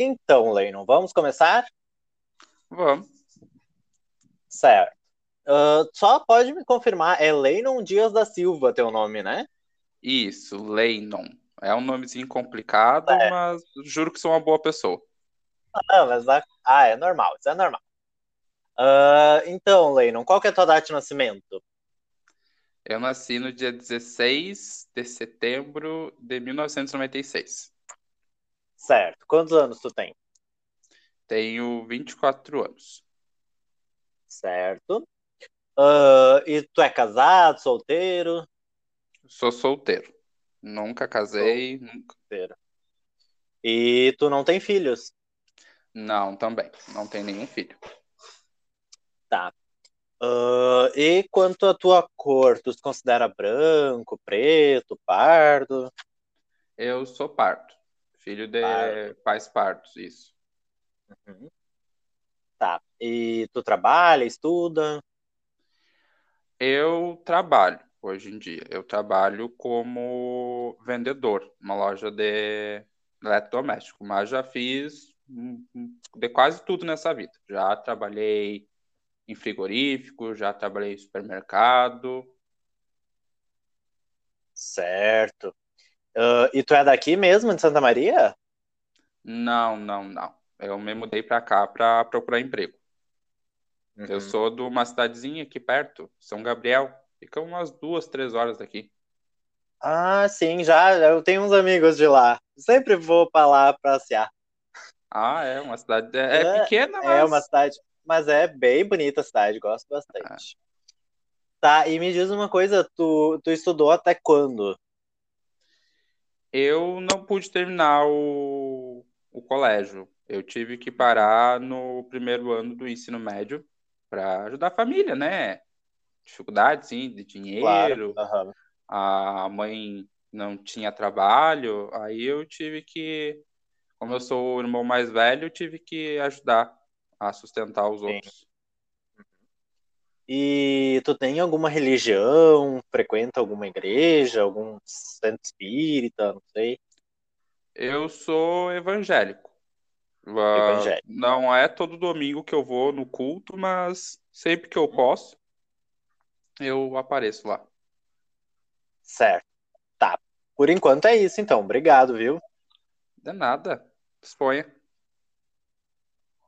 Então, Leinon, vamos começar? Vamos. Certo. Uh, só pode me confirmar, é Leinon Dias da Silva teu nome, né? Isso, Leinon. É um nomezinho complicado, É. mas juro que sou uma boa pessoa. Ah, mas ah, é normal, isso é normal. Ah, então, Leinon, qual que é a tua data de nascimento? Eu nasci no dia 16 de setembro de 1996. Certo. Quantos anos tu tem? Tenho 24 anos. Certo. Ah, e tu é casado, solteiro? Sou solteiro. Nunca casei, nunca. Solteiro. E tu não tem filhos? Não, também. Não tenho nenhum filho. Tá. Ah, e quanto à tua cor, tu se considera branco, preto, pardo? Eu sou pardo. Filho de pais pardos, isso. Uhum. Tá. E tu trabalha, estuda? Eu trabalho hoje em dia. Eu trabalho como vendedor, numa loja de eletrodoméstico, mas já fiz hum, hum, de quase tudo nessa vida. Já trabalhei em frigorífico, já trabalhei em supermercado. Certo. Ah, e tu é daqui mesmo, de Santa Maria? Não, não, não. Eu me mudei para cá para procurar emprego. Eu Uhum. sou de uma cidadezinha aqui perto, São Gabriel. Fica umas duas, três horas daqui. Ah, sim, já. Eu tenho uns amigos de lá. Sempre vou pra lá passear. Ah, é uma cidade. É, é É, pequena, É uma mas cidade, mas é bem bonita a cidade, gosto bastante. Tá, e me diz uma coisa, tu, tu estudou até quando? Eu não pude terminar o, o colégio. Eu tive que parar no primeiro ano do ensino médio para ajudar a família, né? Dificuldade, sim, de dinheiro. Aham. A mãe não tinha trabalho, aí eu tive que, como eu sou o irmão mais velho, eu tive que ajudar a sustentar os Sim. outros. E tu tem alguma religião? Frequenta alguma igreja? Algum centro espírita? Não sei. Eu sou evangélico. Ah, Evangélico. não é todo domingo que eu vou no culto, mas sempre que eu posso, eu apareço lá. Certo. Tá. Por enquanto é isso, então. Obrigado, viu? De nada. Disponha.